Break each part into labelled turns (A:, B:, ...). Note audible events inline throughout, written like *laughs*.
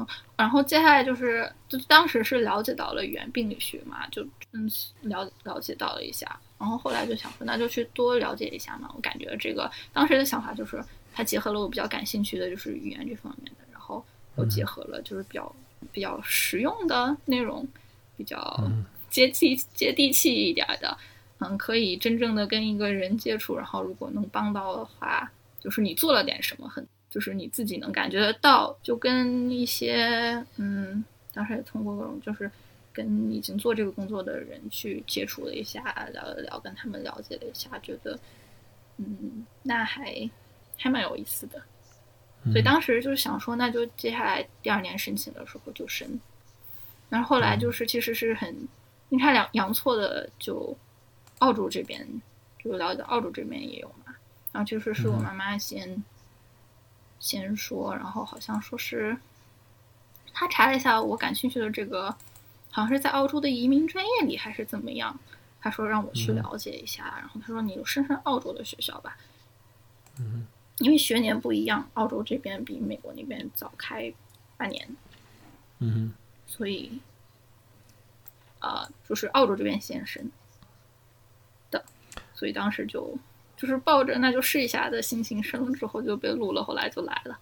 A: 嗯，然后接下来就是，就当时是了解到了语言病理学嘛，就嗯了了解到了一下，然后后来就想说，那就去多了解一下嘛。我感觉这个当时的想法就是，它结合了我比较感兴趣的就是语言这方面的，然后又结合了就是比较比较实用的内容，比较接地接地气一点的，嗯，可以真正的跟一个人接触，然后如果能帮到的话，就是你做了点什么很。就是你自己能感觉得到，就跟一些嗯，当时也通过各种，就是跟已经做这个工作的人去接触了一下，聊了聊，跟他们了解了一下，觉得嗯，那还还蛮有意思的。所以当时就是想说，那就接下来第二年申请的时候就申。然后后来就是其实是很阴差阳阳错的，就澳洲这边就了解澳洲这边也有嘛。然后就是是我妈妈先。先说，然后好像说是他查了一下我感兴趣的这个，好像是在澳洲的移民专业里还是怎么样。他说让我去了解一下，然后他说你就申申澳洲的学校吧，
B: 嗯，
A: 因为学年不一样，澳洲这边比美国那边早开半年，
B: 嗯，
A: 所以呃，就是澳洲这边先申的，所以当时就。就是抱着那就试一下的心情生了之后就被录了，后来就来了。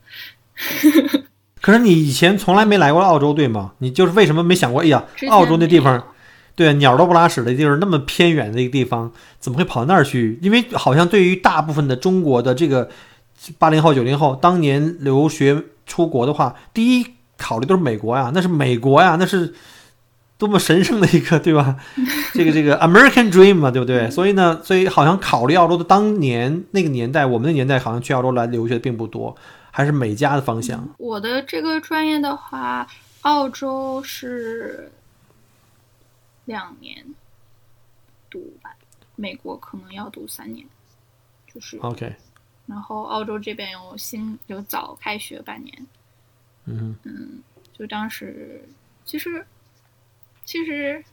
A: *laughs*
B: 可是你以前从来没来过澳洲，对吗？你就是为什么没想过？哎呀，澳洲那地方，对，鸟都不拉屎的地方，那么偏远的一个地方，怎么会跑那儿去？因为好像对于大部分的中国的这个八零后、九零后，当年留学出国的话，第一考虑都是美国呀，那是美国呀，那是。多么神圣的一个，*laughs* 对吧？这个这个 American Dream 嘛，对不对？所以呢，所以好像考虑澳洲的当年那个年代，我们的年代好像去澳洲来留学的并不多，还是美加的方向。
A: 我的这个专业的话，澳洲是两年读吧，美国可能要读三年，就是
B: OK。
A: 然后澳洲这边有新有早开学半年，
B: 嗯
A: 嗯，就当时其实。其实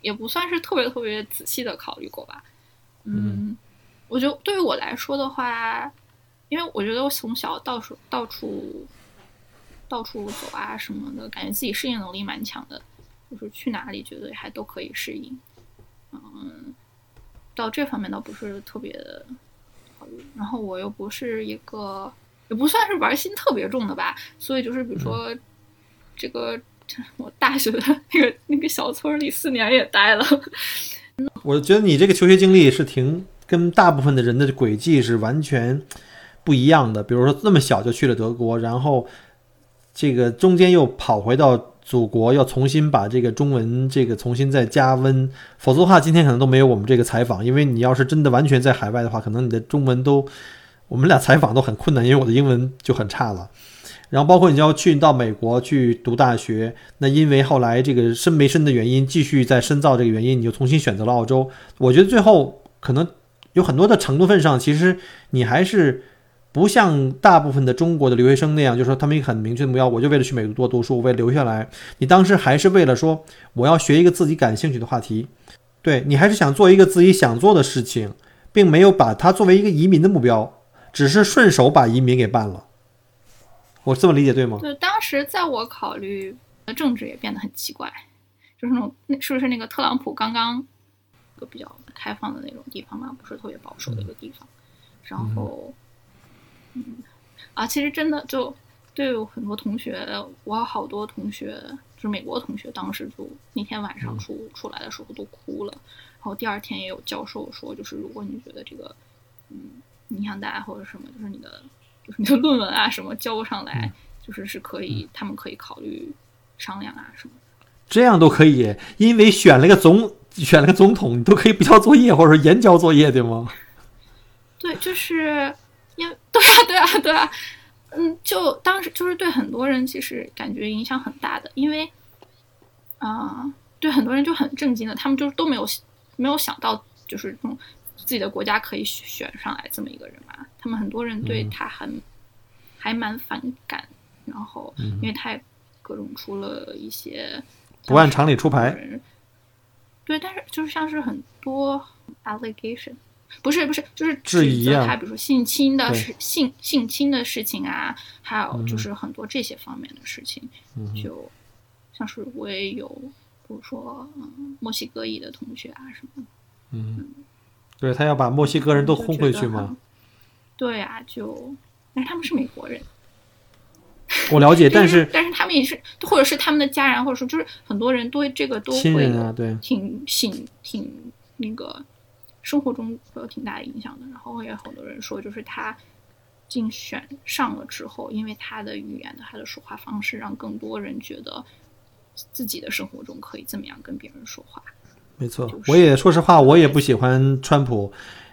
A: 也不算是特别特别仔细的考虑过吧，嗯，我觉得对于我来说的话，因为我觉得我从小到处到处到处走啊什么的，感觉自己适应能力蛮强的，就是去哪里觉得还都可以适应，嗯，到这方面倒不是特别的考虑。然后我又不是一个，也不算是玩心特别重的吧，所以就是比如说这个。*laughs* 我大学的那个那个小村里四年也待了。*laughs*
B: 我觉得你这个求学经历是挺跟大部分的人的轨迹是完全不一样的。比如说那么小就去了德国，然后这个中间又跑回到祖国，要重新把这个中文这个重新再加温。否则的话，今天可能都没有我们这个采访。因为你要是真的完全在海外的话，可能你的中文都我们俩采访都很困难，因为我的英文就很差了。然后包括你要去到美国去读大学，那因为后来这个深没深的原因，继续在深造这个原因，你就重新选择了澳洲。我觉得最后可能有很多的程度份上，其实你还是不像大部分的中国的留学生那样，就是说他们一个很明确的目标，我就为了去美国多读书，我为了留下来。你当时还是为了说我要学一个自己感兴趣的话题，对你还是想做一个自己想做的事情，并没有把它作为一个移民的目标，只是顺手把移民给办了。我这么理解对吗？
A: 对，当时在我考虑，政治也变得很奇怪，就是那种那是不是那个特朗普刚刚一个比较开放的那种地方嘛，不是特别保守的一个地方。然后，嗯，啊，其实真的就对很多同学，我好多同学就是美国同学，当时就那天晚上出出来的时候都哭了。然后第二天也有教授说，就是如果你觉得这个嗯影响大或者什么，就是你的。你的论文啊，什么交不上来，就是是可以，他们可以考虑商量啊什么的。
B: 这样都可以，因为选了个总，选了个总统，你都可以不交作业或者说延交作业，对吗？*laughs*
A: 对，就是因为 *laughs* 对啊，对啊，对啊，嗯，就当时就是对很多人其实感觉影响很大的，因为啊，对很多人就很震惊的，他们就是都没有没有想到，就是这种。自己的国家可以选上来这么一个人嘛？他们很多人对他很还蛮反感，然后因为他也各种出了一些
B: 不按常理出牌。
A: 对，但是就是像是很多 allegation，不是不是，就是
B: 质疑
A: 他，比如说性侵的
B: 对。
A: 事、性性侵的事情啊，还有就是很多这些方面的事情，
B: 嗯
A: 就像是我也有，比如说嗯，墨西哥裔的同学啊什么的，
B: 对他要把墨西哥人都轰回去嘛。
A: 就觉得很。对啊，就但是他们是美国人，
B: 我了解，*laughs* 但
A: 是
B: 是
A: 但是他们也是，或者是他们的家人，或者说就是很多人对这个都会有
B: 人啊，对，
A: 挺挺挺那个生活中会有挺大的影响的。然后也有很多人说，就是他竞选上了之后，因为他的语言的他的说话方式，让更多人觉得自己的生活中可以这么样跟别人说话。
B: 没错
A: 就，是
B: 我也说实话，我也不喜欢川普。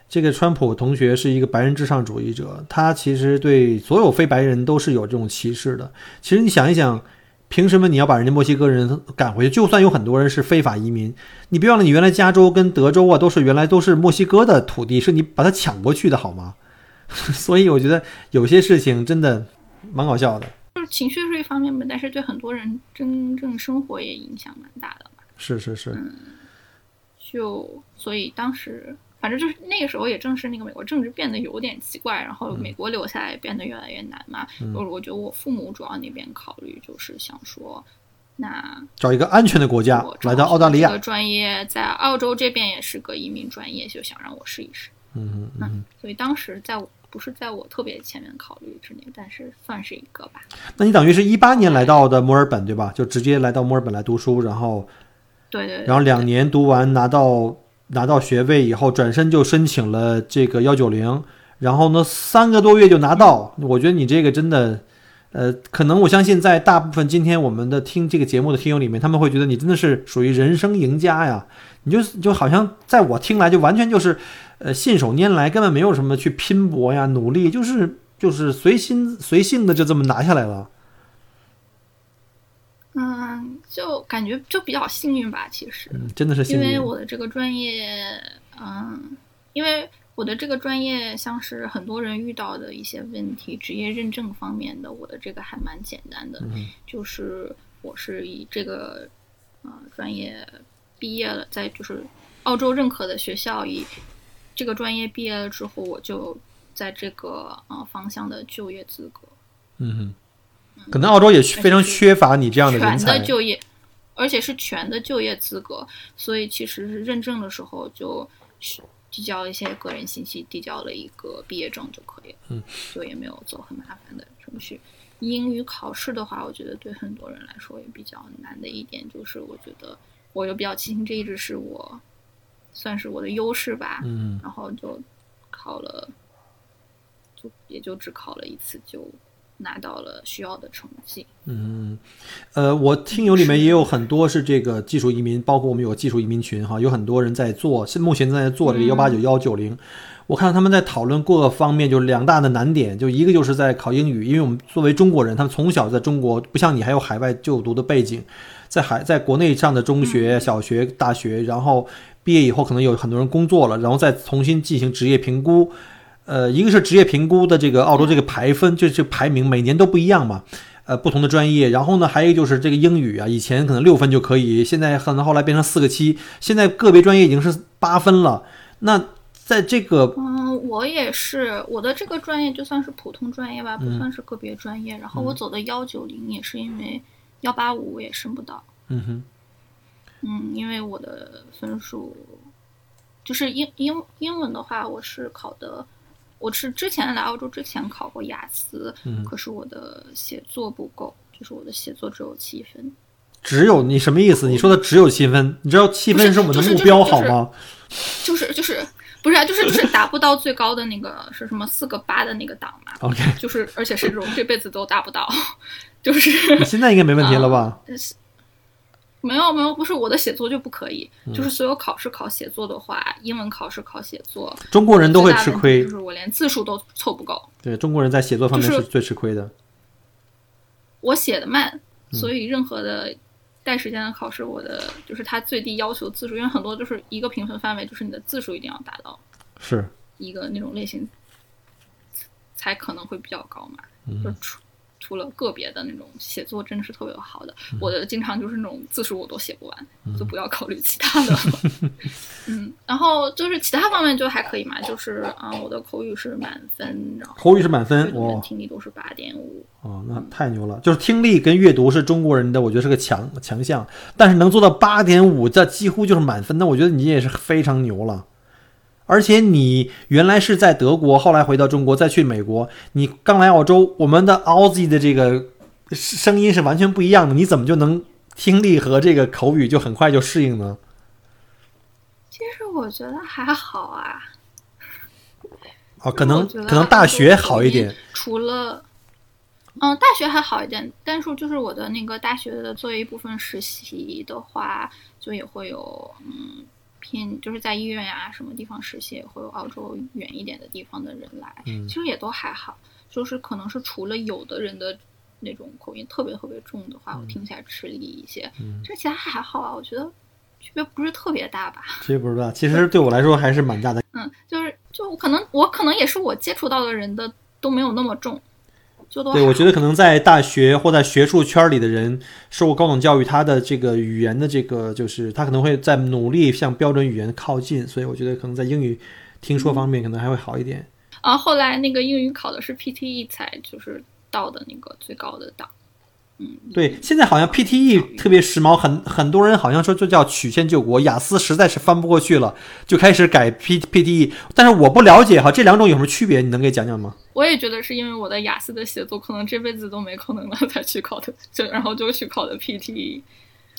B: 这个川普同学是一个白人至上主义者，他其实对所有非白人都是有这种歧视的。其实你想一想，凭什么你要把人家墨西哥人赶回去？就算有很多人是非法移民，你别忘了，你原来加州跟德州啊，都是原来都是墨西哥的土地，是你把它抢过去的好吗？*laughs* 所以我觉得有些事情真的蛮搞笑的。
A: 就是情绪是一方面吧，但是对很多人真正生活也影响蛮大的嘛。
B: 是是是，
A: 就所以当时反正就是那个时候，也正是那个美国政治变得有点奇怪，然后美国留下来变得越来越难嘛。我、我觉得我父母主要那边考虑就是想说，那
B: 找一个安全的国家来到澳大利亚
A: 这个。专业在澳洲这边也是个移民专业，就想让我试一试。
B: 嗯嗯嗯。
A: 所以当时在我不是在我特别前面考虑之内，但是算是一个吧。
B: 那你等于是一八年来到的墨尔本对吧？就直接来到墨尔本来读书，然后
A: 对对对。
B: 然后两年读完拿到拿到学位以后，转身就申请了这个幺九零，然后呢三个多月就拿到。我觉得你这个真的，呃，可能我相信在大部分今天我们的听这个节目的听友里面，他们会觉得你真的是属于人生赢家呀。你就就好像在我听来就完全就是，呃，信手拈来，根本没有什么去拼搏呀、努力，就是就是随心随性的就这么拿下来了。
A: 嗯，就感觉就比较幸运吧，其实。
B: 嗯，真的是幸运。
A: 因为我的这个专业，嗯，因为我的这个专业像是很多人遇到的一些问题，职业认证方面的，我的这个还蛮简单的，
B: 嗯
A: 就是我是以这个呃专业毕业了，在就是澳洲认可的学校以这个专业毕业了之后，我就在这个呃方向的就业资格。
B: 嗯哼，可能澳洲也非常缺乏你这样的人
A: 全
B: 才
A: 的。就业，而且是全的就业资格，所以其实是认证的时候就递交一些个人信息，递交了一个毕业证就可以了，
B: 嗯，
A: 就也没有走很麻烦的程序。英语考试的话，我觉得对很多人来说也比较难的一点就是，我觉得我又比较庆幸这一直是我算是我的优势吧，
B: 嗯，
A: 然后就考了，就也就只考了一次就拿到了需要的成绩。
B: 嗯，呃，我听友里面也有很多是这个技术移民，包括我们有个技术移民群哈，有很多人在做，现目前正在做这个幺八九幺九零。我看到他们在讨论各个方面，就是两大的难点，就一个就是在考英语，因为我们作为中国人，他们从小在中国，不像你还有海外就读的背景，在海在国内上的中学、小学、大学，然后毕业以后可能有很多人工作了，然后再重新进行职业评估。呃，一个是职业评估的这个澳洲这个排分，就这排名每年都不一样嘛。呃，不同的专业，然后呢，还有一个就是这个英语啊，以前可能六分就可以，现在可能后来变成四个七，现在个别专业已经是八分了。那在这个
A: 嗯，我也是，我的这个专业就算是普通专业吧，不
B: 嗯
A: 算是个别专业。然后我走的幺九零也是因为幺八五我也升不到，
B: 嗯哼，
A: 嗯，因为我的分数就是英英英文的话，我是考的，我是之前来澳洲之前考过雅思，
B: 嗯
A: 可是我的写作不够，就是我的写作只有七分。
B: 只有你什么意思？你说的只有七分，你知道七分是我们的目标好吗？
A: 就是就是不是啊，就是就是达不到最高的那个是什么四个八的那个档嘛
B: ，OK，
A: 就是而且是这种这辈子都达不到，就是
B: 你现在应该没问题了吧？*laughs*
A: 没有没有，不是我的写作就不可以，
B: 嗯。
A: 就是所有考试考写作的话，英文考试考写作，
B: 中国人都会吃亏。
A: 就，是我连字数都凑不够，
B: 对中国人在写作方面
A: 是是
B: 最吃亏的。
A: 我写的慢，
B: 嗯。
A: 所以任何的带时间的考试，我的就是它最低要求字数，因为很多就是一个评分范围，就是你的字数一定要达到
B: 是，
A: 一个那种类型，才可能会比较高嘛。
B: 嗯。
A: 就除除了个别的那种写作真的是特别好的，我的经常就是那种字数我都写不完，就不要考虑其他的。*laughs* 嗯，然后就是其他方面就还可以嘛，就是啊、我的口语是满分，然后
B: 口语是满分
A: 听力都是八点五。
B: 哦，那太牛了！就是听力跟阅读是中国人的，我觉得是个强强项，但是能做到八点五，这几乎就是满分。那我觉得你也是非常牛了。而且你原来是在德国，后来回到中国，再去美国，你刚来澳洲，我们的 Aussie 的这个声音是完全不一样的，你怎么就能听力和这个口语就很快就适应呢？
A: 其实我觉得还好啊，
B: 哦，可能可能大学好一点，
A: 除了，嗯，大学还好一点，但是就是我的那个大学的作为一部分实习的话，就也会有嗯偏就是在医院呀、什么地方实习，也会有澳洲远一点的地方的人来，
B: 嗯
A: 其实也都还好，就是可能是除了有的人的那种口音特别特别重的话，我听起来吃力一些，
B: 嗯
A: 这其他还好啊，我觉得区别不是特别大吧。
B: 其实不是大，其实对我来说还是蛮大的。
A: 嗯，就是就可能我可能也是我接触到的人的都没有那么重，就都
B: 对，我觉得可能在大学或在学术圈里的人受过高等教育，他的这个语言的这个就是他可能会在努力向标准语言靠近，所以我觉得可能在英语听说方面可能还会好一点。
A: 啊，后来那个英语考的是 PTE 才就是到的那个最高的档。嗯，
B: 对，现在好像 PTE 特别时髦，很很多人好像说就叫曲线救国，雅思实在是翻不过去了，就开始改 P PTE。但是我不了解哈，这两种有什么区别？你能给讲讲吗？
A: 我也觉得是因为我的雅思的写作可能这辈子都没可能了才去考的，就然后就去考的 PTE。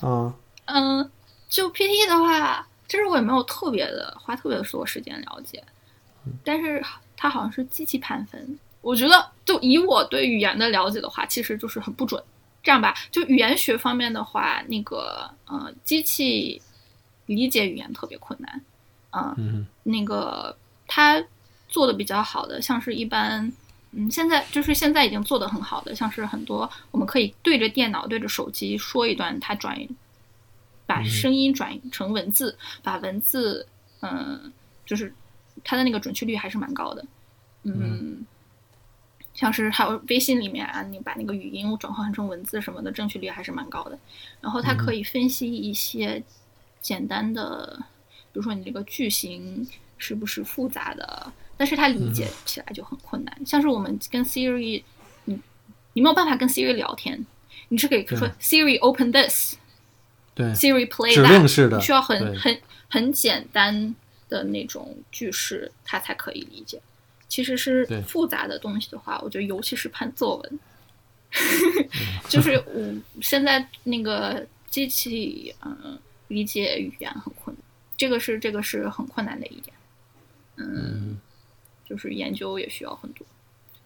B: 啊，
A: 嗯，就 PTE 的话，其实我也没有特别的花特别多时间了解，但是它好像是机器判分。我觉得，就以我对语言的了解的话，其实就是很不准。这样吧，就语言学方面的话，那个呃，机器理解语言特别困难，啊、
B: 嗯。
A: 那个它做的比较好的，像是一般，嗯，现在就是现在已经做的很好的，像是很多我们可以对着电脑、对着手机说一段，它转把声音转成文字，把文字，嗯，就是它的那个准确率还是蛮高的，嗯。像是还有微信里面啊，你把那个语音转换成文字什么的，正确率还是蛮高的。然后它可以分析一些简单的，比如说你这个句型是不是复杂的，但是它理解起来就很困难。像是我们跟 Siri，你你没有办法跟 Siri 聊天，你是可以说 Siri open this，
B: 对
A: ，Siri play
B: 指
A: that，
B: 令式的
A: 你需要很很很简单的那种句式，它才可以理解。其实是复杂的东西的话，我觉得尤其是判作文，*laughs* 就是我现在那个机器嗯理解语言很困难，这个是这个是很困难的一点。嗯，就是研究也需要很多，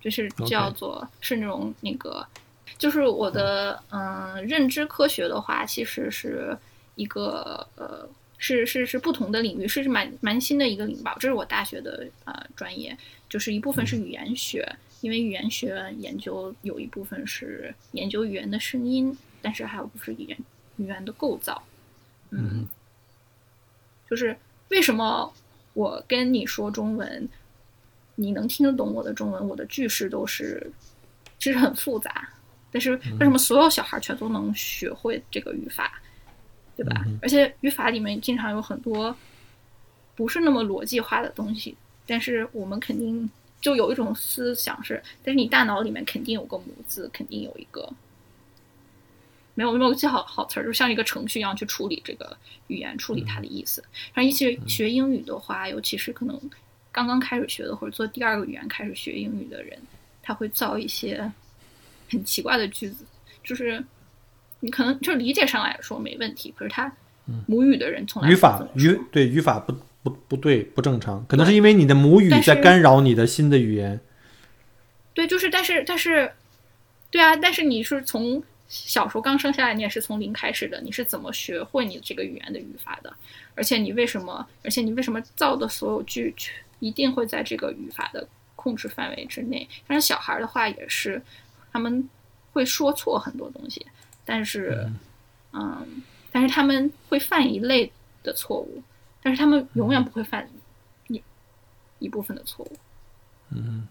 A: 就是叫做是那种那个，就是我的嗯认知科学的话，其实是一个呃。是是是不同的领域，是蛮蛮新的一个领域吧。这是我大学的呃专业，就是一部分是语言学，因为语言学研究有一部分是研究语言的声音，但是还有不是语言语言的构造。嗯，就是为什么我跟你说中文，你能听得懂我的中文，我的句式都是其实很复杂，但是为什么所有小孩全都能学会这个语法？对吧？而且语法里面经常有很多不是那么逻辑化的东西，但是我们肯定就有一种思想是，但是你大脑里面肯定有个模子，肯定有一个没有没有记好好词儿，就像一个程序一样去处理这个语言，处理它的意思。然后一些学英语的话，尤其是可能刚刚开始学的或者做第二个语言开始学英语的人，他会造一些很奇怪的句子，就是。你可能就理解上来说没问题，可是他母语的人从来
B: 语法语对语法不不不对不正常，可能是因为你的母语在干扰你的新的语言。
A: 对，就是但是但是，对啊，但是你是从小时候刚生下来，你也是从零开始的，你是怎么学会你这个语言的语法的？而且你为什么？而且你为什么造的所有句一定会在这个语法的控制范围之内？但是小孩的话也是，他们会说错很多东西。但是，嗯，但是他们会犯一类的错误，但是他们永远不会犯一一部分的错误。
B: 嗯，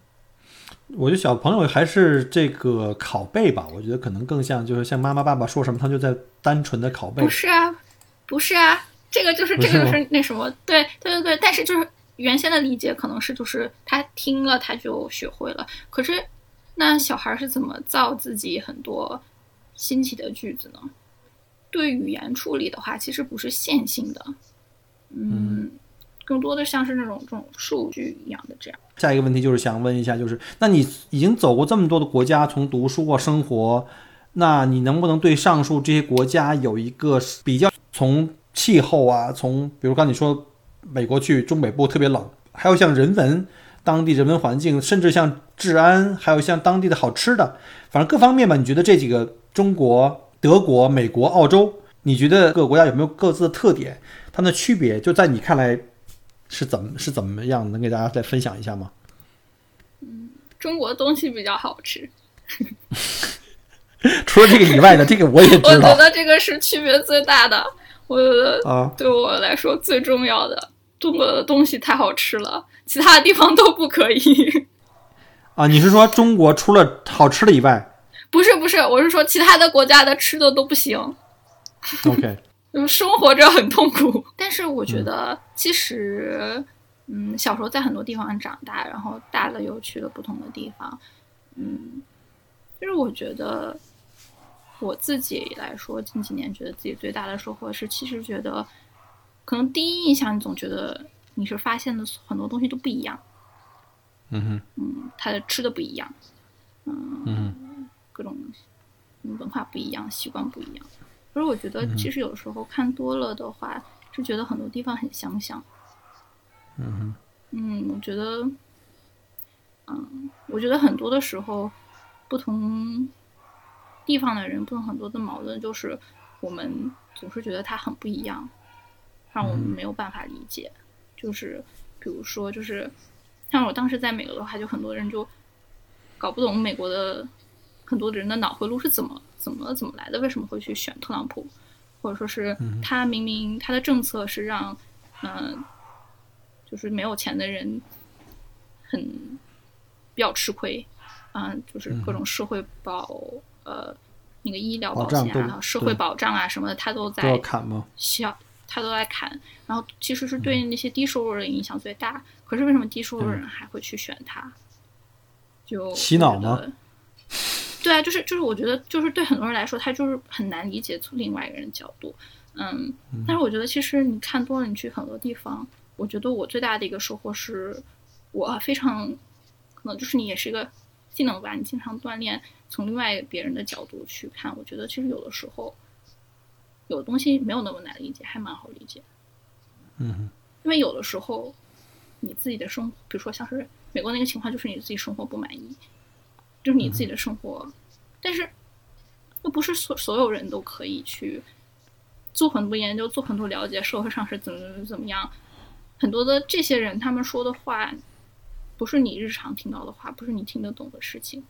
B: 我觉得小朋友还是这个拷贝吧，我觉得可能更像就是像妈妈爸爸说什么，他就在单纯的拷贝
A: 不。是啊，不是啊，这个就是这个就是那什么，对对对对，但是就是原先的理解可能是就是他听了他就学会了，可是那小孩是怎么造自己很多新奇的句子呢？对语言处理的话，其实不是线性的，嗯，更多的像是那种这种数据一样的这样。
B: 下一个问题就是想问一下，就是那你已经走过这么多的国家，从读书啊、生活，那你能不能对上述这些国家有一个比较？从气候啊，从比如刚你说美国去中北部特别冷，还有像人文、当地人文环境，甚至像治安，还有像当地的好吃的，反正各方面吧，你觉得这几个中国、德国、美国、澳洲，你觉得各个国家有没有各自的特点？它们的区别，就在你看来是怎么是怎么样？能给大家再分享一下吗？
A: 嗯中国东西比较好吃，*laughs*
B: 除了这个以外呢，这个我也知道我觉
A: 得这个是区别最大的。我觉得
B: 啊。
A: 对我来说最重要的，中国的东西太好吃了，其他的地方都不可以。*laughs*
B: 啊，你是说中国除了好吃的以外
A: 不是不是，我是说其他的国家的吃的都不行
B: ，，OK，*laughs*
A: 就是生活着很痛苦。但是我觉得，其实，嗯，小时候在很多地方长大，然后大了又去了不同的地方，嗯，就是我觉得我自己来说，近几年觉得自己最大的收获是，其实觉得可能第一印象，你总觉得你是发现的很多东西都不一样，
B: 嗯哼，
A: 嗯，他的吃的不一样，
B: 嗯哼，
A: 各种东西文化不一样，习惯不一样。可是我觉得，其实有时候看多了的话，是觉得很多地方很相像。
B: 嗯哼，
A: 嗯，我觉得，嗯，我觉得很多的时候，不同地方的人，不同很多的矛盾，就是我们总是觉得它很不一样，让我们没有办法理解。就是比如说，就是像我当时在美国的话，就很多人就搞不懂美国的很多人的脑回路是怎么怎么怎么来的，为什么会去选特朗普，或者说是他明明他的政策是让嗯、就是没有钱的人很比较吃亏，嗯、就是各种社会保、呃那个医疗
B: 保
A: 保险啊、社会保障啊什么的，他都在
B: 砍
A: 他都在砍，然后其实是对那些低收入人影响最大。可是为什么低收入人还会去选他？就
B: 洗脑吗？
A: 对啊，就是就是，我觉得就是对很多人来说，他就是很难理解从另外一个人的角度。嗯，但是我觉得其实你看多了，你去很多地方，我觉得我最大的一个收获是，我非常可能就是你也是一个技能吧，你经常锻炼，从另外别人的角度去看，我觉得其实有的时候有的东西没有那么难理解，还蛮好理解。
B: 嗯哼，
A: 因为有的时候你自己的生活，比如说像是美国那个情况，就是你自己生活不满意，就是你自己的生活，但是又不是所所有人都可以去做很多研究，做很多了解社会上是怎么怎么怎么样。很多的这些人，他们说的话，不是你日常听到的话，不是你听得懂的事情。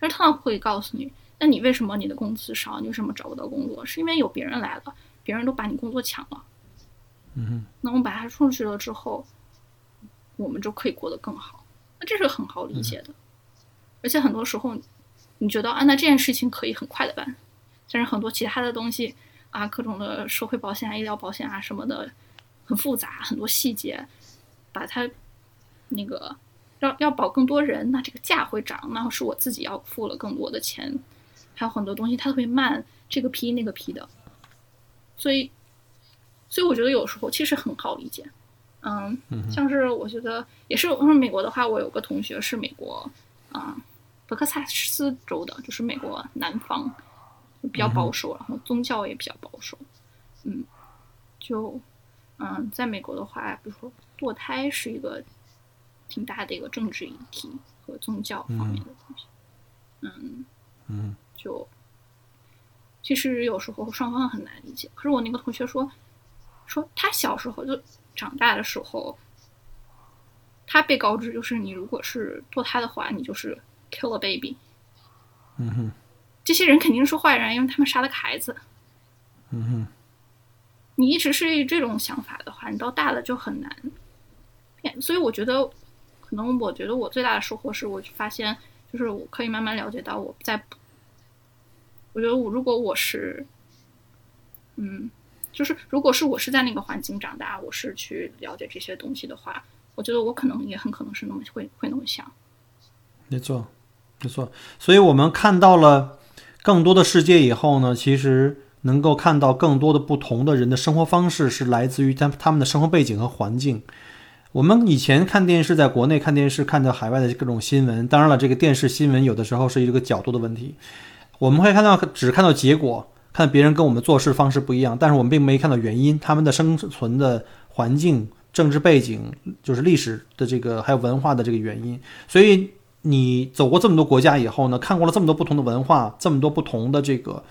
A: 而是特朗普会告诉你，那你为什么你的工资少？你为什么找不到工作？是因为有别人来了，别人都把你工作抢了。
B: 嗯，
A: 那我们把它出去了之后，我们就可以过得更好。那这是很好理解的，而且很多时候你觉得啊，那这件事情可以很快的办，但是很多其他的东西啊，各种的社会保险啊、医疗保险啊什么的，很复杂，很多细节，把它那个要要保更多人，那这个价会涨，那是我自己要付了更多的钱，还有很多东西它特别慢，这个批那个批的，所以。所以我觉得有时候其实很好理解，嗯，像是我觉得也是，我说美国的话，我有个同学是美国，啊、德克萨斯州的，就是美国南方，比较保守，然后宗教也比较保守，嗯，就嗯，在美国的话，比如说堕胎是一个挺大的一个政治议题和宗教方面的东西，嗯。
B: 嗯，
A: 就其实有时候双方很难理解。可是我那个同学说，说他小时候就长大的时候，他被告知就是你如果是堕胎的话，你就是 kill a baby。
B: 嗯哼，
A: 这些人肯定是坏人，因为他们杀了个孩子。
B: 嗯哼，
A: 你一直是这种想法的话，你到大了就很难变。所以我觉得，可可能我觉得我最大的收获是我发现，就是我可以慢慢了解到我在，我觉得我如果我是，嗯，就是如果是我是在那个环境长大，我是去了解这些东西的话，我觉得我可能也很可能是那么会会那么想。
B: 没错，没错。所以我们看到了更多的世界以后呢，其实能够看到更多的不同的人的生活方式，是来自于他他们的生活背景和环境。我们以前看电视，在国内看电视，看到海外的各种新闻。当然了，这个电视新闻有的时候是一个角度的问题。我们会看到，只看到结果，看别人跟我们做事方式不一样，但是我们并没看到原因，他们的生存的环境、政治背景，就是历史的这个还有文化的这个原因。所以你走过这么多国家以后呢，看过了这么多不同的文化，这么多不同的这个。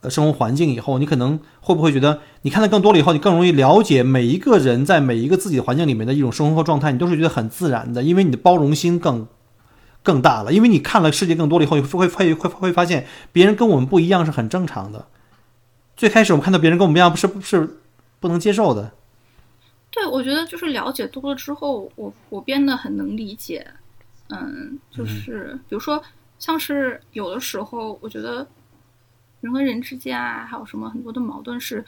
B: 呃，生活环境以后，你可能会不会觉得，你看的更多了以后，你更容易了解每一个人在每一个自己的环境里面的一种生活状态，你都是觉得很自然的，因为你的包容心更更大了，因为你看了世界更多了以后，会会会会发现别人跟我们不一样是很正常的。最开始我们看到别人跟我们不一样，不是不是不能接受的。
A: 对，我觉得就是了解多了之后，我我变得很能理解。嗯，就是比如说，像是有的时候，我觉得。人和人之间啊，还有什么很多的矛盾是，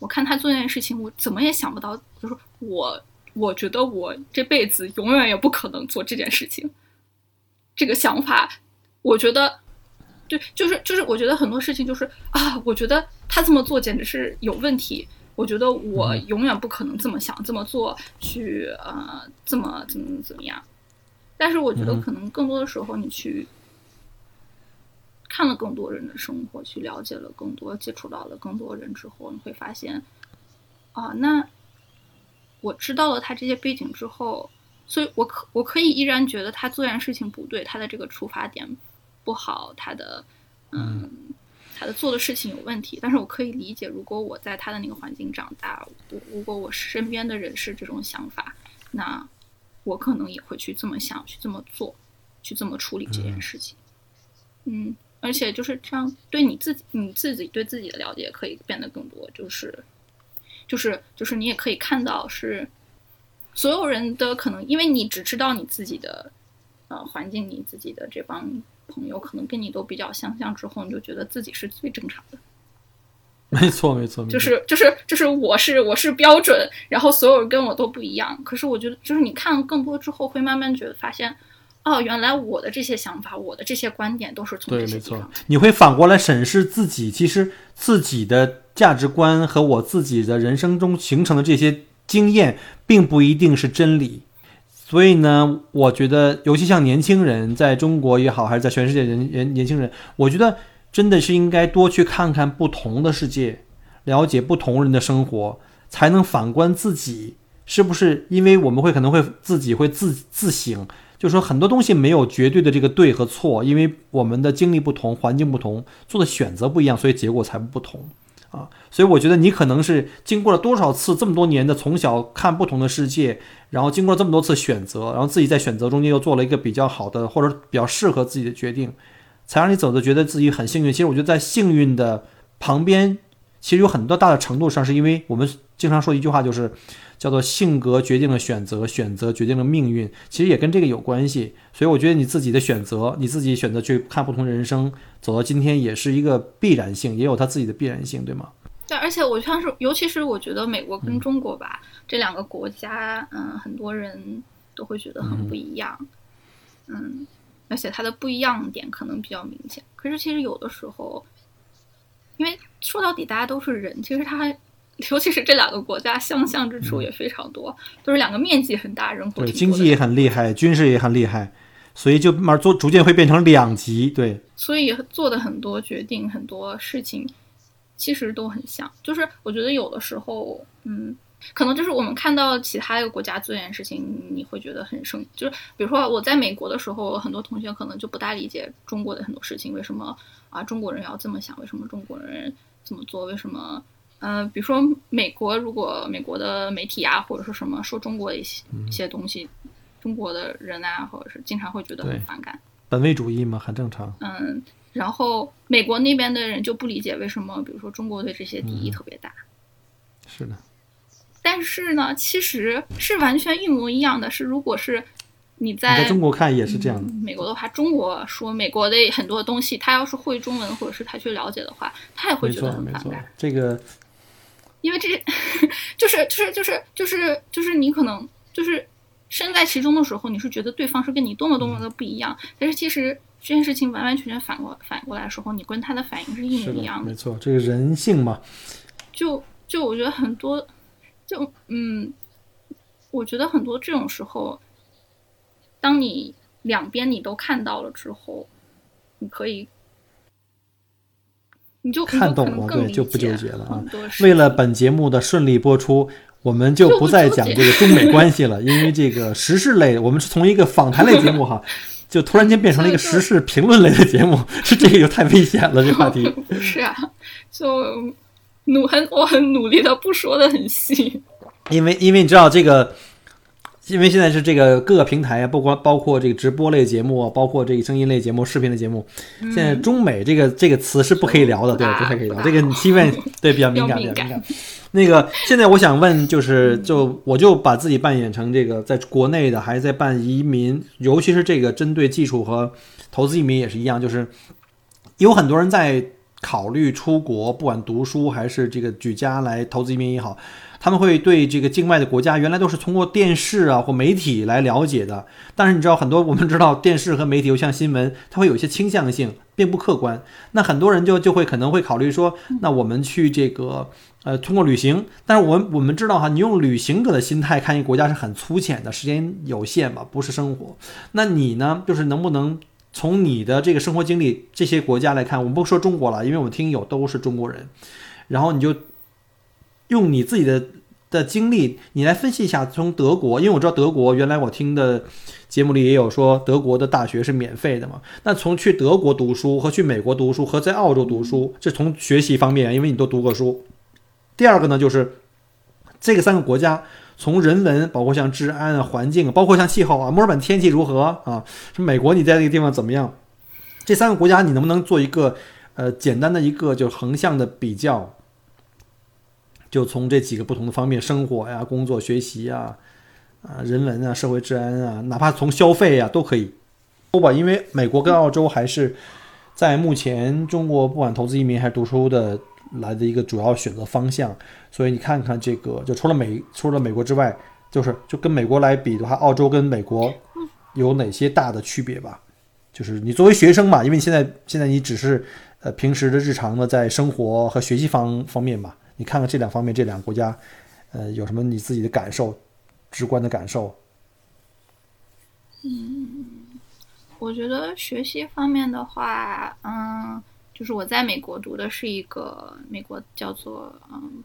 A: 我看他做那件事情，我怎么也想不到，就是我，我觉得我这辈子永远也不可能做这件事情。这个想法，我觉得，对，就是就是，我觉得很多事情就是啊，我觉得他这么做简直是有问题。我觉得我永远不可能这么想这么做，去呃，这么怎么怎么样。但是我觉得可能更多的时候，你去。看了更多人的生活，去了解了更多，接触到了更多人之后，你会发现，啊，那我知道了他这些背景之后，所以我可我可以依然觉得他做件事情不对，他的这个出发点不好，他的嗯，他的做的事情有问题。但是我可以理解，如果我在他的那个环境长大，我如果我身边的人是这种想法，那我可能也会去这么想，去这么做，去这么处理这件事情。嗯。而且就是这样，对你自己，你自己对自己的了解可以变得更多。就是，就是，就是你也可以看到，是所有人的可能，因为你只知道你自己的呃环境，你自己的这帮朋友可能跟你都比较相像，之后你就觉得自己是最正常的。
B: 没错，没错，
A: 就是就是就是我是我是标准，然后所有人跟我都不一样。可是我觉得，就是你看更多之后，会慢慢觉得发现。哦，原来我的这些想法，我的这些观点都是从
B: 对，没错。你会反过来审视自己，其实自己的价值观和我自己的人生中形成的这些经验，并不一定是真理。所以呢，我觉得，尤其像年轻人，在中国也好，还是在全世界人人年轻人，我觉得真的是应该多去看看不同的世界，了解不同人的生活，才能反观自己是不是？因为我们会可能会自己会自自省。就说，很多东西没有绝对的这个对和错，因为我们的经历不同，环境不同，做的选择不一样，所以结果才不同啊。所以我觉得你可能是经过了多少次这么多年的从小看不同的世界，然后经过了这么多次选择，然后自己在选择中间又做了一个比较好的或者比较适合自己的决定，才让你走的觉得自己很幸运。其实我觉得在幸运的旁边，其实有很多大的程度上是因为我们经常说一句话就是。叫做性格决定了选择，选择决定了命运，其实也跟这个有关系。所以我觉得你自己的选择，你自己选择去看不同的人生，走到今天也是一个必然性，也有它自己的必然性，对吗？
A: 对，而且我像是，尤其是我觉得美国跟中国吧，这两个国家，嗯，很多人都会觉得很不一样，嗯，而且它的不一样点可能比较明显。可是其实有的时候，因为说到底大家都是人，其实它。尤其是这两个国家相像之处也非常多，都是两个面积很大、人口
B: 对经济也很厉害、军事也很厉害，所以就慢慢做，逐渐会变成两极。对，
A: 所以做的很多决定、很多事情其实都很像。就是我觉得有的时候，嗯，可能就是我们看到其他一个国家做一件事情，你会觉得很生，就是比如说我在美国的时候，很多同学可能就不大理解中国的很多事情，为什么啊中国人要这么想？为什么中国人这么做？为什么？嗯，比如说美国，如果美国的媒体啊，或者说什么说中国一些一些东西，中国的人啊，或者是经常会觉得很反感，
B: 本位主义嘛，很正常。
A: 嗯，然后美国那边的人就不理解为什么，比如说中国对这些敌意特别大。
B: 是的。
A: 但是呢，其实是完全一模一样的。是如果是你在
B: 中国看也是这样的。
A: 嗯美国的话，中国说美国的很多东西，他要是会中文或者是他去了解的话，他也会觉得很反感，，
B: 这个
A: 因为这 *laughs* 就是就是就是就是就是你可能就是身在其中的时候，你是觉得对方是跟你多么多么的不一样，但是其实这件事情完完全全反过反过来的时候，你跟他的反应是一模一样，的
B: 没。错，这个人性嘛，
A: 就就我觉得很多，就嗯，我觉得很多这种时候，当你两边你都看到了之后，你可以，你就
B: 看懂了，对，就不纠结了啊为了本节目的顺利播出，我们就不再讲这个中美关系了，*laughs* 因为这个时事类，我们是从一个访谈类节目哈，*laughs* 就突然间变成了一个时事评论类的节目，*laughs* 是这个就太危险了，这话题。
A: 不是啊，就努很我很努力的不说的很细，
B: 因为因为你知道这个，因为现在是这个各个平台啊，不光包括这个直播类节目，包括这个声音类节目、视频类节目，现在中美这个这个词是不可以聊的，对，
A: 不
B: 太可以聊。这个七问对比较敏感 *laughs*
A: 比较敏感。
B: 那个现在我想问，就是就我就把自己扮演成这个在国内的，还在办移民，尤其是这个针对技术和投资移民也是一样，就是有很多人在考虑出国，不管读书还是这个举家来投资移民也好，他们会对这个境外的国家原来都是通过电视啊或媒体来了解的，但是你知道很多我们知道电视和媒体，又像新闻，它会有一些倾向性，并不客观。那很多人就就会可能会考虑说，那我们去这个呃通过旅行，但是我们我们知道哈，你用旅行者的心态看一个国家是很粗浅的，时间有限嘛，不是生活。那你呢，就是能不能？从你的这个生活经历，这些国家来看，我们不说中国了，因为我们听友都是中国人，然后你就用你自己的的经历，你来分析一下，从德国，因为我知道德国原来我听的节目里也有说德国的大学是免费的嘛，那从去德国读书和去美国读书和在澳洲读书，这从学习方面，因为你都读过书。第二个呢，就是这个三个国家。从人文，包括像治安啊、环境，包括像气候啊，墨尔本天气如何啊？是美国你在那个地方怎么样？这三个国家你能不能做一个呃简单的一个就横向的比较？就从这几个不同的方面，生活呀、工作、学习啊、啊人文啊、社会治安啊，哪怕从消费啊都可以不吧。因为美国跟澳洲还是在目前中国不管投资移民还是读书的来的一个主要选择方向。所以你看看这个，就除了美除了美国之外，就是就跟美国来比的话，澳洲跟美国有哪些大的区别吧？就是你作为学生嘛，因为你现在现在你只是呃平时的日常的在生活和学习方方面嘛，你看看这两方面这两个国家，呃有什么你自己的感受，直观的感受？
A: 嗯我觉得学习方面的话，嗯，就是我在美国读的是一个美国叫做嗯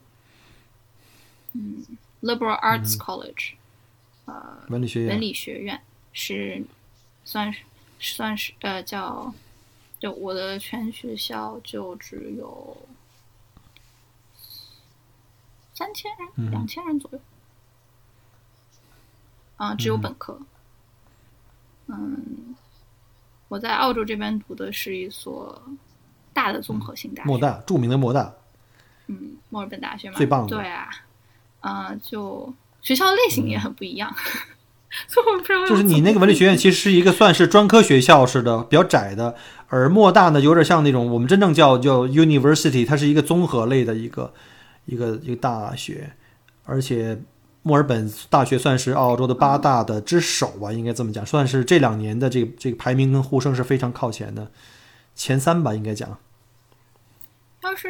A: 嗯 Liberal Arts College，、呃，
B: 文理学院
A: 文理学院是算是算是呃叫，就我的全学校就只有三千人、两千人左右，啊、只有本科。嗯，我在澳洲这边读的是一所大的综合性大学，
B: 莫大著名的莫大，
A: 嗯，墨尔本大学嘛，
B: 最棒的。
A: 对啊，呃，就学校类型也很不一样，*laughs*
B: 就是你那个文理学院其实是一个算是专科学校似的，比较窄的，而莫大呢有点像那种我们真正叫叫 university，它是一个综合类的一个一个一个大学，而且墨尔本大学算是澳洲的八大的之首吧，应该这么讲，算是这两年的这个这个排名跟呼声是非常靠前的，前三吧应该讲。
A: 要是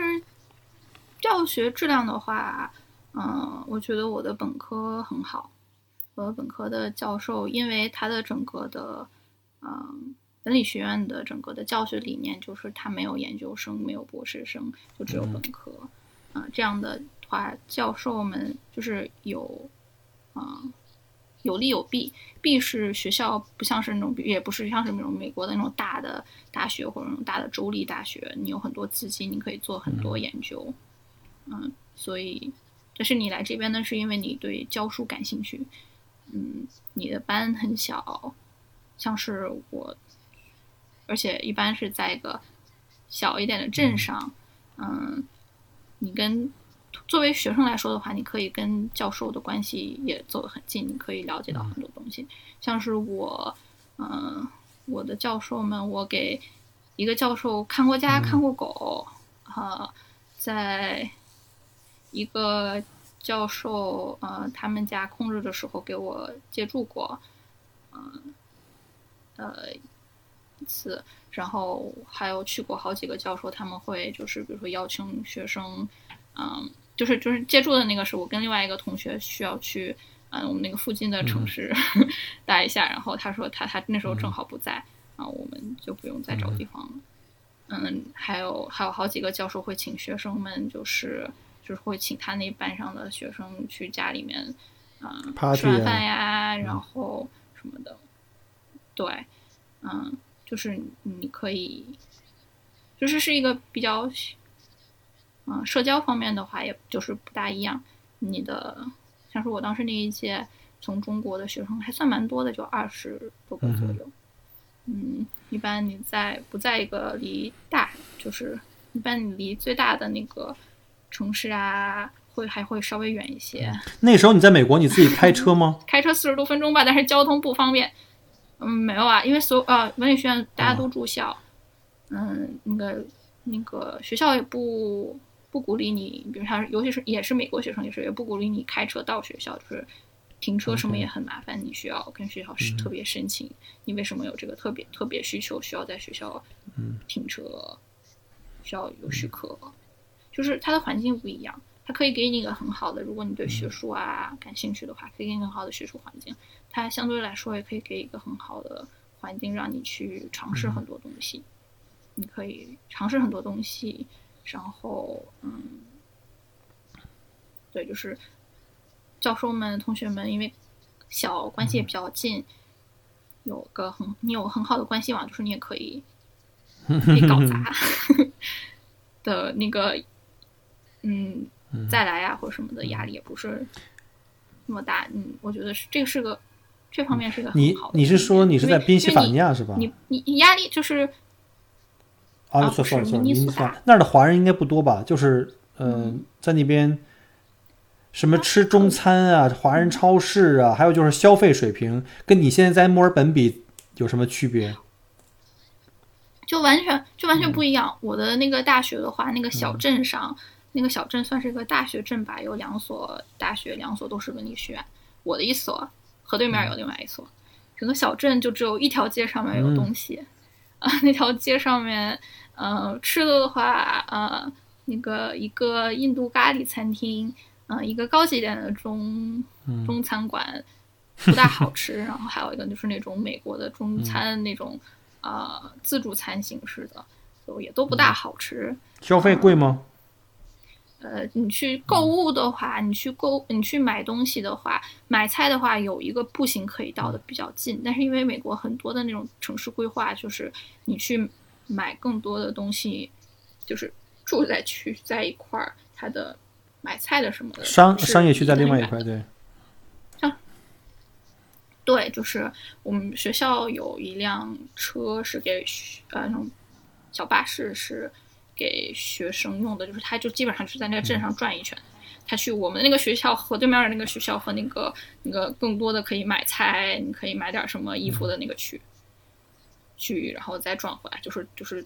A: 教学质量的话，嗯、我觉得我的本科很好。我的本科的教授，因为他的整个的，嗯、文理学院的整个的教学理念就是他没有研究生，没有博士生，就只有本科。啊、这样的话，教授们就是有，啊、有利有弊。弊是学校不像是那种，也不是像是那种美国的那种大的大学或者那种大的州立大学，你有很多资金，你可以做很多研究。嗯，所以，但是你来这边呢，是因为你对教书感兴趣。嗯，你的班很小，像是我，而且一般是在一个小一点的镇上。嗯，你跟作为学生来说的话，你可以跟教授的关系也走得很近，你可以了解到很多东西。像是我，嗯、我的教授们，我给一个教授看过家、看过狗，啊、在一个教授，呃，他们家空着的时候给我借住过，嗯、呃，一次，然后还有去过好几个教授，他们会就是比如说邀请学生，嗯，就是就是借住的那个是我跟另外一个同学需要去，嗯，我们那个附近的城市 *laughs* 待一下，然后他说他他那时候正好不在，啊，我们就不用再找地方了。嗯，还有还有好几个教授会请学生们，就是就是会请他那班上的学生去家里面，嗯吃完
B: 啊
A: 饭呀，然后什么的，对，嗯，就是你可以，就是是一个比较，嗯，社交方面的话，也就是不大一样。你的像是我当时那一届从中国的学生还算蛮多的，就二十多个左右。嗯，一般你在不在一个离大，就是一般你离最大的那个城市啊，会还会稍微远一些。
B: 那时候你在美国，你自己开车吗？*laughs*
A: 开车四十多分钟吧，但是交通不方便。嗯，没有啊，因为所有呃文理学院大家都住校，嗯，那个那个学校也不不鼓励你，比如像尤其是也是美国学生，也是也不鼓励你开车到学校，就是停车什么也很麻烦，你需要跟学校是特别申请，你为什么有这个特别特别需求，需要在学校停车，需要有许可，就是它的环境不一样。它可以给你一个很好的，如果你对学术啊感兴趣的话，可以给你很好的学术环境。它相对来说也可以给一个很好的环境，让你去尝试很多东西。你可以尝试很多东西，然后嗯，对，就是教授们、同学们，因为小关系也比较近，有个很你有很好的关系网，就是你也可以 *laughs* 可以搞砸的那个，嗯，再来啊或者什么的压力也不是那么大。嗯，我觉得是这个是个这方面是个
B: 你
A: 很好的
B: 你是说你是在宾夕法尼亚是吧？
A: 你你你压力就是
B: 啊，
A: 啊不是
B: 错错了错了，
A: 明尼苏达
B: 明尼苏达那儿的华人应该不多吧？就是呃，
A: 嗯
B: 在那边什么吃中餐啊，华人超市啊，还有就是消费水平，跟你现在在墨尔本比有什么区别？
A: 就完全就
B: 嗯
A: 完全不一样。我的那个大学的话，那个小镇上，那个小镇算是一个大学镇吧，有两所大学，两所都是文理学院。我的一所，河对面有另外一所。整个小镇就只有一条街上面有东西，啊、那条街上面，呃，吃的的话，呃，那个一个印度咖喱餐厅，呃，一个高级点的中中餐馆，不大好吃。然后还有一个就是那种美国的中餐那种。呃自助餐形式的，就也都不大好吃。
B: 消费贵吗？
A: 呃，你去购物的话，你去购你去买东西的话，买菜的话有一个步行可以到的比较近，但是因为美国很多的那种城市规划，就是你去买更多的东西，就是住在区在一块儿，它的买菜的什么的
B: 商商业区在另外一块，对。
A: 对，就是我们学校有一辆车是给学呃那种小巴士是给学生用的，就是他就基本上就是在那个镇上转一圈。他去我们那个学校和对面的那个学校和那个那个更多的可以买菜，你可以买点什么衣服的那个区，去然后再转回来，就是就是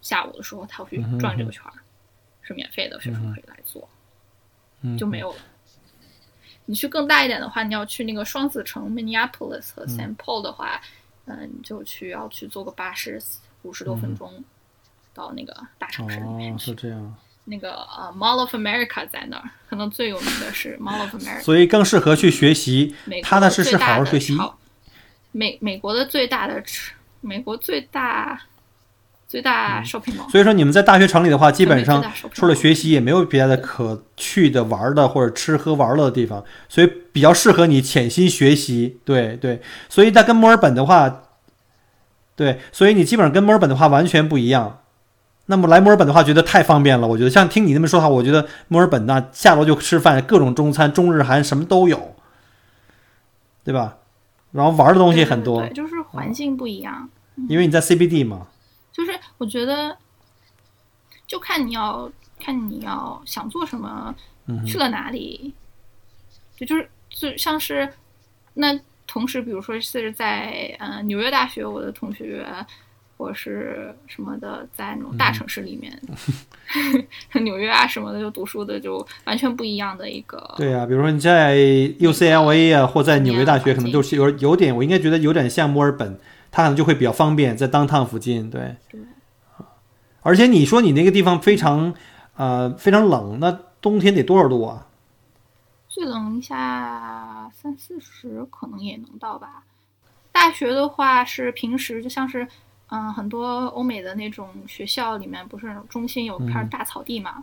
A: 下午的时候他会去转这个圈儿，是免费的，学生可以来做，
B: 嗯。
A: 就没有了。你去更大一点的话，你要去那个双子城 Minneapolis 和 Saint Paul 的话，嗯、你就去要去坐个巴士五十多分钟到那个大城市里面
B: 哦，
A: 去。
B: 是这样，
A: 那个呃 Mall of America 在那儿，可能最有名的是 Mall of America。
B: 所以更适合去学习踏踏实实好好学习。
A: 超美美国的最大的吃，美国最大最大 shopping mall。
B: 所以说你们在大学城里的话，基本上除了学习也没有别的可去的、玩的或者吃喝玩乐的地方，所以比较适合你潜心学习。对对，所以它跟墨尔本的话，对，所以你基本上跟墨尔本的话完全不一样。那么来墨尔本的话，觉得太方便了。我觉得像听你那么说的话，我觉得墨尔本那下楼就吃饭，各种中餐、中日韩什么都有，对吧？然后玩的东西很多
A: 对，对就是环境不一样。
B: 因为你在 CBD 嘛。
A: 就是我觉得，就看你要看你要想做什么，
B: 嗯
A: 去了哪里，就就是就像是那同时，比如说是在呃纽约大学，我的同学或者是什么的，在那种大城市里面，*laughs* 纽约啊什么的，就读书的就完全不一样的一个。
B: 对啊，比如说你在 UCLA 啊，或在纽约大学，可能就是有有点，我应该觉得有点像墨尔本，它可能就会比较方便，在 downtown 附近，对。
A: 对。
B: 而且你说你那个地方非常呃非常冷，那冬天得多少度啊？
A: 最冷一下三四十可能也能到吧。大学的话是平时就像是，嗯，很多欧美的那种学校里面不是中心有片大草地嘛？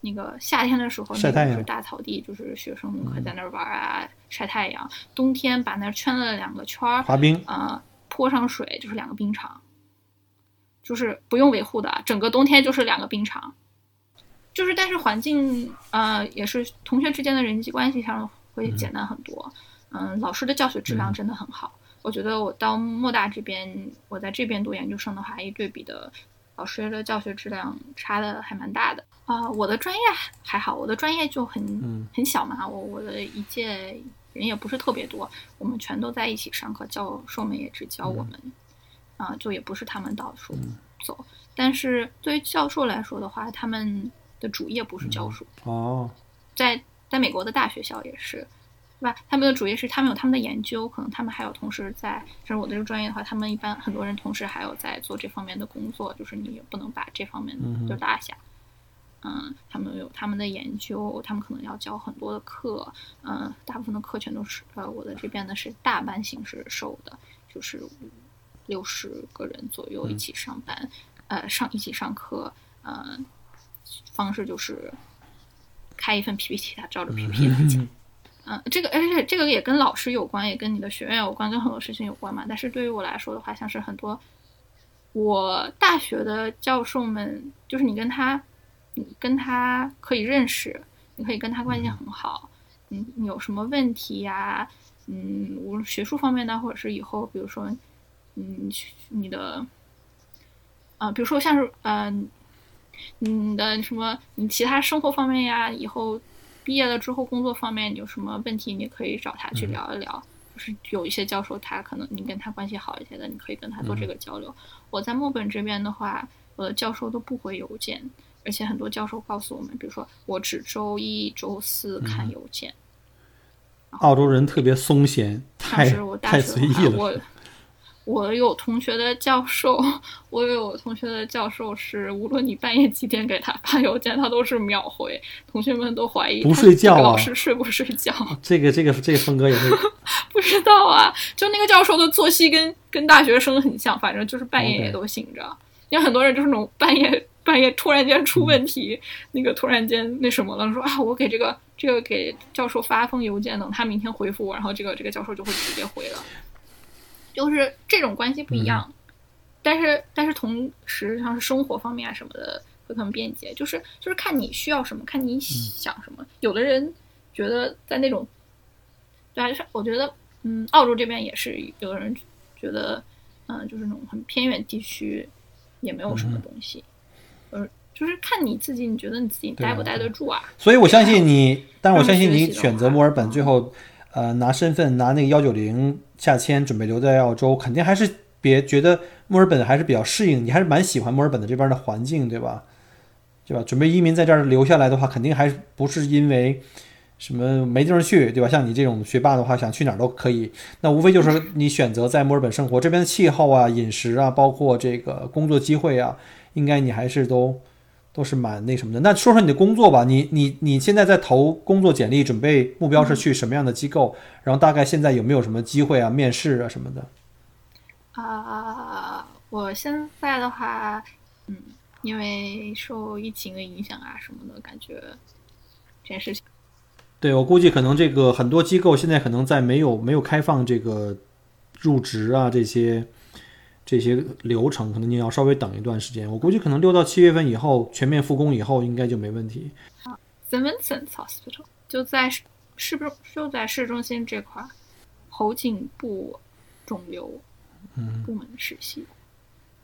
A: 那个夏天的时候，那个是大草地，就是学生可以在那儿玩啊，晒太阳。冬天把那儿圈了两个圈儿，
B: 滑冰
A: 啊，泼上水就是两个冰场，就是不用维护的，整个冬天就是两个冰场。就是，但是环境，呃，也是同学之间的人际关系上会简单很多。嗯，老师的教学质量真的很好。我觉得我到莫大这边，我在这边读研究生的话，一对比的，老师的教学质量差的还蛮大的。啊，我的专业还好，我的专业就很很小嘛，我我的一届人也不是特别多，我们全都在一起上课，教授们也只教我们，啊，就也不是他们到处走。但是对于教授来说的话，他们的主业不是教书
B: 哦，
A: 在在美国的大学校也是，对吧？他们的主业是他们有他们的研究，可能他们还有同时在，就是我这个专业的话，他们一般很多人同时还有在做这方面的工作，就是你也不能把这方面就落下。嗯，他们有他们的研究，他们可能要教很多的课，嗯，大部分的课全都是呃，我的这边呢是大班形式授的，就是六十个人左右一起上班，呃，上一起上课，呃。方式就是开一份 PPT，他照着 PPT 来讲。嗯，*laughs* 这个而且这个也跟老师有关，也跟你的学院有关，跟很多事情有关嘛。但是对于我来说的话，像是很多我大学的教授们，就是你跟他，你跟他可以认识，你可以跟他关系很好。嗯，你有什么问题呀？嗯，无论学术方面的，或者是以后，比如说，嗯，你的，啊，比如说像是嗯。你的什么？你其他生活方面呀，以后毕业了之后工作方面你有什么问题，你可以找他去聊一聊。就是有一些教授，他可能你跟他关系好一些的，你可以跟他做这个交流。我在墨本这边的话，我的教授都不回邮件，而且很多教授告诉我们，比如说我只周一、周四看邮件。
B: 澳洲人特别松闲，太太随意了。
A: 我有同学的教授，我有同学的教授是，无论你半夜几点给他发邮件，他都是秒回。同学们都怀疑
B: 不睡觉啊，
A: 老师睡不睡觉？
B: 这个这个这个风格也是 *laughs*
A: 不知道啊。就那个教授的作息跟跟大学生很像，反正就是半夜也都醒着。因为很多人就是那种半夜半夜突然间出问题，那个突然间那什么了，说啊，我给这个这个给教授发封邮件，等他明天回复我，然后这个这个教授就会直接回了。就是这种关系不一样，但是但是同时像是生活方面啊什么的会很便捷，就是就是看你需要什么，看你想什么。有的人觉得在那种，对啊，就是我觉得，嗯，澳洲这边也是有的人觉得，嗯，就是那种很偏远地区也没有什么东西，呃，就是看你自己，你觉得你自己待不待得住啊？
B: 所以我相信 *laughs* 你，但我相信你选择墨尔本最后。呃，拿身份拿那个幺九零下签，准备留在澳洲，肯定还是别觉得墨尔本还是比较适应，你还是蛮喜欢墨尔本的这边的环境，对吧？对吧？准备移民在这儿留下来的话，肯定还不是因为什么没地方去，对吧？像你这种学霸的话，想去哪儿都可以。那无非就是你选择在墨尔本生活，这边的气候啊、饮食啊，包括这个工作机会啊，应该你还是都。都是蛮那什么的。那说说你的工作吧，你你你现在在投工作简历，准备目标是去什么样的机构？然后大概现在有没有什么机会啊、面试啊什么的？
A: 啊，我现在的话，嗯，因为受疫情的影响啊什么的，感觉这件事情。
B: 对，我估计可能这个很多机构现在可能在没有没有开放这个入职啊这些。这些流程可能你要稍微等一段时间，我估计可能六到七月份以后全面复工以后，应该就没问题。
A: 啊，St Vincent Hospital 就在市中就在市中心这块，喉颈部肿瘤部门实习，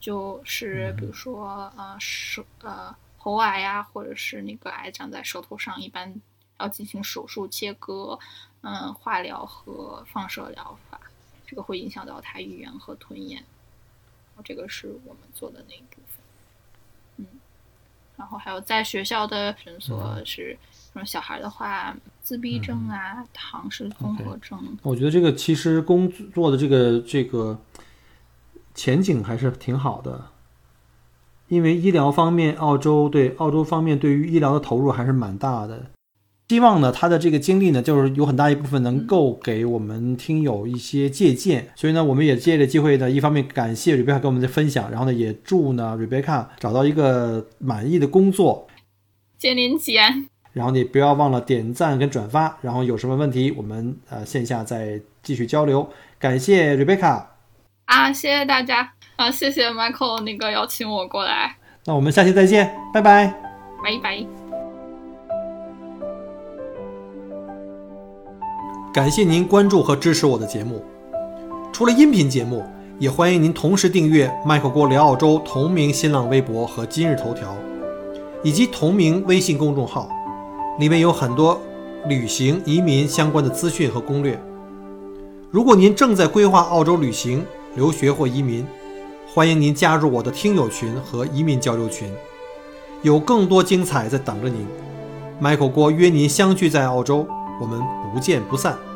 A: 就是比如说呃手呃喉癌呀，或者是那个癌长在舌头上，一般要进行手术切割，嗯，化疗和放射疗法，这个会影响到他语言和吞咽。这个是我们做的那一部分，嗯，然后还有在学校的诊所是，什么小孩的话，自闭症啊，唐氏综合症。
B: 我觉得这个其实工作的这个这个前景还是挺好的，因为医疗方面，澳洲对澳洲方面对于医疗的投入还是蛮大的。希望呢，他的这个经历呢，就是有很大一部分能够给我们听友一些借鉴。所以呢，我们也借着机会呢，一方面感谢 Rebecca 给我们的分享，然后呢，也祝呢 Rebecca 找到一个满意的工作。
A: 谢您吉安。
B: 然后你不要忘了点赞跟转发。然后有什么问题，我们呃线下再继续交流。感谢 Rebecca。
A: 啊，谢谢大家啊，谢谢 Michael 那个邀请我过来。
B: 那我们下期再见，拜拜。
A: 拜拜。
B: 感谢您关注和支持我的节目。除了音频节目，也欢迎您同时订阅“麦克郭聊澳洲”同名新浪微博和今日头条，以及同名微信公众号，里面有很多旅行、移民相关的资讯和攻略。如果您正在规划澳洲旅行、留学或移民，欢迎您加入我的听友群和移民交流群，有更多精彩在等着您。麦克郭约您相聚在澳洲。我们不见不散。